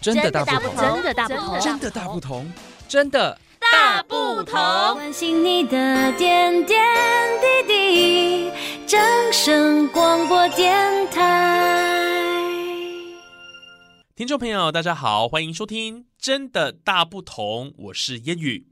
真的大不同，真的大不同，真的大不同，真的大不同。关心你的点点滴滴，掌声广播电台。听众朋友，大家好，欢迎收听《真的大不同》，我是烟雨。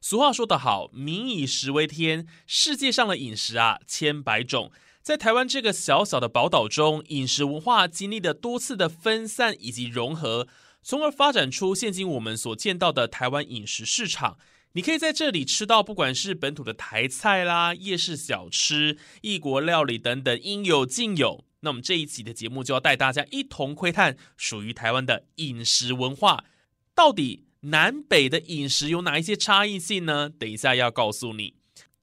俗话说得好，“民以食为天”，世界上的饮食啊，千百种。在台湾这个小小的宝岛中，饮食文化经历了多次的分散以及融合，从而发展出现今我们所见到的台湾饮食市场。你可以在这里吃到不管是本土的台菜啦、夜市小吃、异国料理等等，应有尽有。那我们这一集的节目就要带大家一同窥探属于台湾的饮食文化，到底南北的饮食有哪一些差异性呢？等一下要告诉你。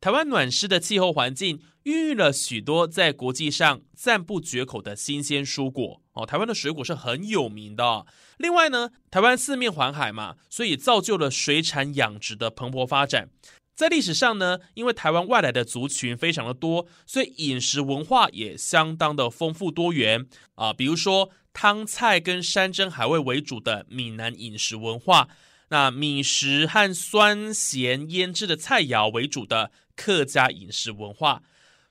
台湾暖湿的气候环境，孕育了许多在国际上赞不绝口的新鲜蔬果哦。台湾的水果是很有名的。另外呢，台湾四面环海嘛，所以造就了水产养殖的蓬勃发展。在历史上呢，因为台湾外来的族群非常的多，所以饮食文化也相当的丰富多元啊。比如说汤菜跟山珍海味为主的闽南饮食文化，那米食和酸咸腌制的菜肴为主的。客家饮食文化，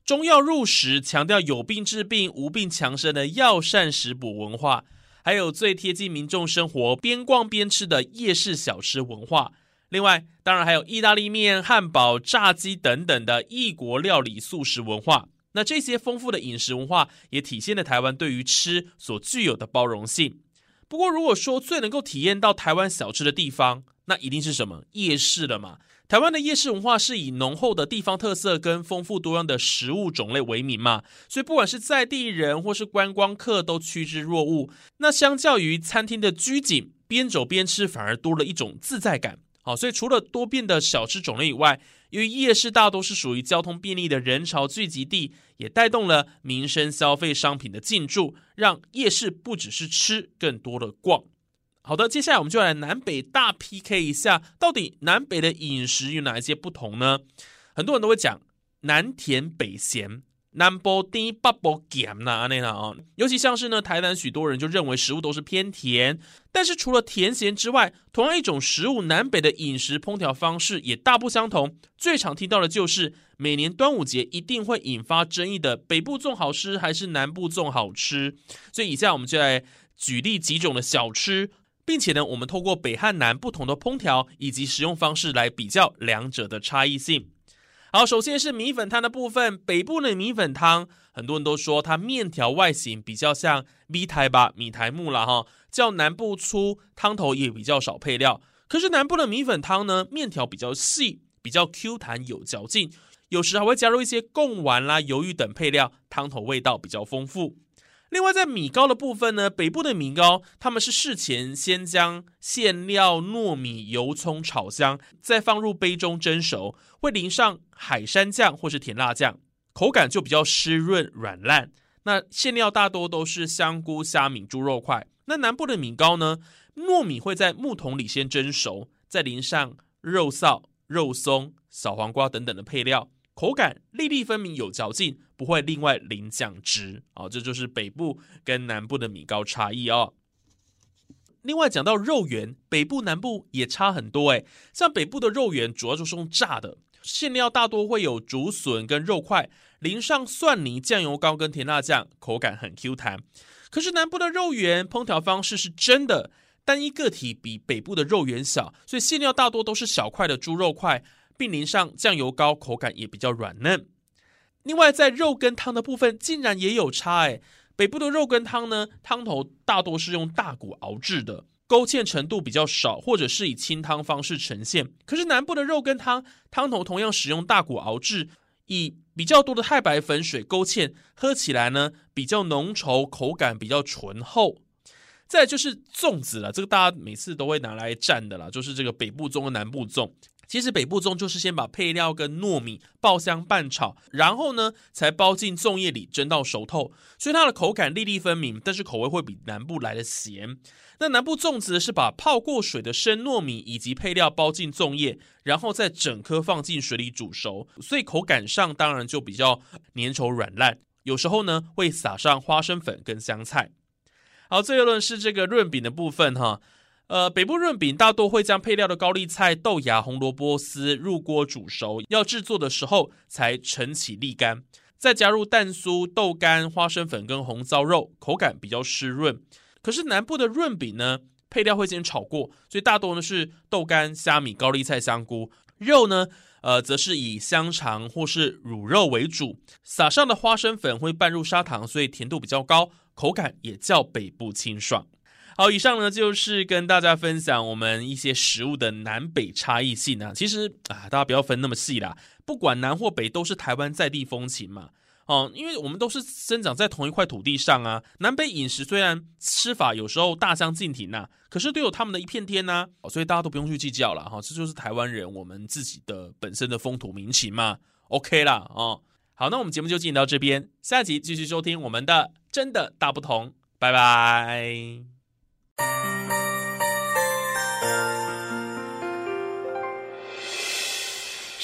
中药入食，强调有病治病、无病强身的药膳食补文化，还有最贴近民众生活、边逛边吃的夜市小吃文化。另外，当然还有意大利面、汉堡、炸鸡等等的异国料理素食文化。那这些丰富的饮食文化，也体现了台湾对于吃所具有的包容性。不过，如果说最能够体验到台湾小吃的地方，那一定是什么？夜市了嘛。台湾的夜市文化是以浓厚的地方特色跟丰富多样的食物种类为名嘛，所以不管是在地人或是观光客都趋之若鹜。那相较于餐厅的拘谨，边走边吃反而多了一种自在感。好，所以除了多变的小吃种类以外，由于夜市大多是属于交通便利的人潮聚集地，也带动了民生消费商品的进驻，让夜市不只是吃，更多的逛。好的，接下来我们就来南北大 PK 一下，到底南北的饮食有哪一些不同呢？很多人都会讲南甜北咸，南部甜北部咸呐，那样啊。尤其像是呢，台南许多人就认为食物都是偏甜，但是除了甜咸之外，同样一种食物，南北的饮食烹调方式也大不相同。最常听到的就是每年端午节一定会引发争议的北部粽好吃还是南部粽好吃。所以以下我们就来举例几种的小吃。并且呢，我们透过北和南不同的烹调以及食用方式来比较两者的差异性。好，首先是米粉汤的部分，北部的米粉汤，很多人都说它面条外形比较像米苔吧，米苔目了哈，较南部粗，汤头也比较少配料。可是南部的米粉汤呢，面条比较细，比较 Q 弹有嚼劲，有时还会加入一些贡丸啦、鱿鱼等配料，汤头味道比较丰富。另外，在米糕的部分呢，北部的米糕，他们是事前先将馅料、糯米、油葱炒香，再放入杯中蒸熟，会淋上海山酱或是甜辣酱，口感就比较湿润软烂。那馅料大多都是香菇、虾米、猪肉块。那南部的米糕呢，糯米会在木桶里先蒸熟，再淋上肉臊、肉松、小黄瓜等等的配料。口感粒粒分明，有嚼劲，不会另外淋酱汁。哦，这就是北部跟南部的米糕差异哦。另外讲到肉圆，北部南部也差很多诶。像北部的肉圆主要就是用炸的，馅料大多会有竹笋跟肉块，淋上蒜泥、酱油膏跟甜辣酱，口感很 Q 弹。可是南部的肉圆烹调方式是真的，单一个体比北部的肉圆小，所以馅料大多都是小块的猪肉块。并淋上酱油膏，口感也比较软嫩。另外，在肉羹汤的部分，竟然也有差诶。北部的肉羹汤呢，汤头大多是用大骨熬制的，勾芡程度比较少，或者是以清汤方式呈现。可是南部的肉羹汤，汤头同样使用大骨熬制，以比较多的太白粉水勾芡，喝起来呢比较浓稠，口感比较醇厚。再就是粽子了，这个大家每次都会拿来蘸的啦，就是这个北部粽和南部粽。其实北部粽就是先把配料跟糯米爆香拌炒，然后呢才包进粽叶里蒸到熟透，所以它的口感粒粒分明，但是口味会比南部来的咸。那南部粽子是把泡过水的生糯米以及配料包进粽叶，然后再整颗放进水里煮熟，所以口感上当然就比较粘稠软烂。有时候呢会撒上花生粉跟香菜。好，最后呢是这个润饼的部分哈。呃，北部润饼大多会将配料的高丽菜、豆芽、红萝卜丝入锅煮熟，要制作的时候才盛起沥干，再加入蛋酥、豆干、花生粉跟红糟肉，口感比较湿润。可是南部的润饼呢，配料会先炒过，所以大多呢是豆干、虾米、高丽菜、香菇，肉呢，呃，则是以香肠或是卤肉为主，撒上的花生粉会拌入砂糖，所以甜度比较高，口感也较北部清爽。好，以上呢就是跟大家分享我们一些食物的南北差异性啊。其实啊，大家不要分那么细啦，不管南或北，都是台湾在地风情嘛。哦，因为我们都是生长在同一块土地上啊。南北饮食虽然吃法有时候大相径庭呐，可是都有他们的一片天呐。所以大家都不用去计较了哈。这就是台湾人我们自己的本身的风土民情嘛。OK 啦，哦，好，那我们节目就进行到这边，下集继续收听我们的真的大不同，拜拜。